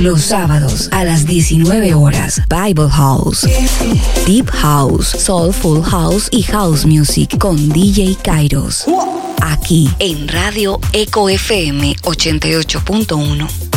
Los sábados a las 19 horas, Bible House, Deep House, Soulful House y House Music con DJ Kairos. Aquí en Radio Eco FM 88.1.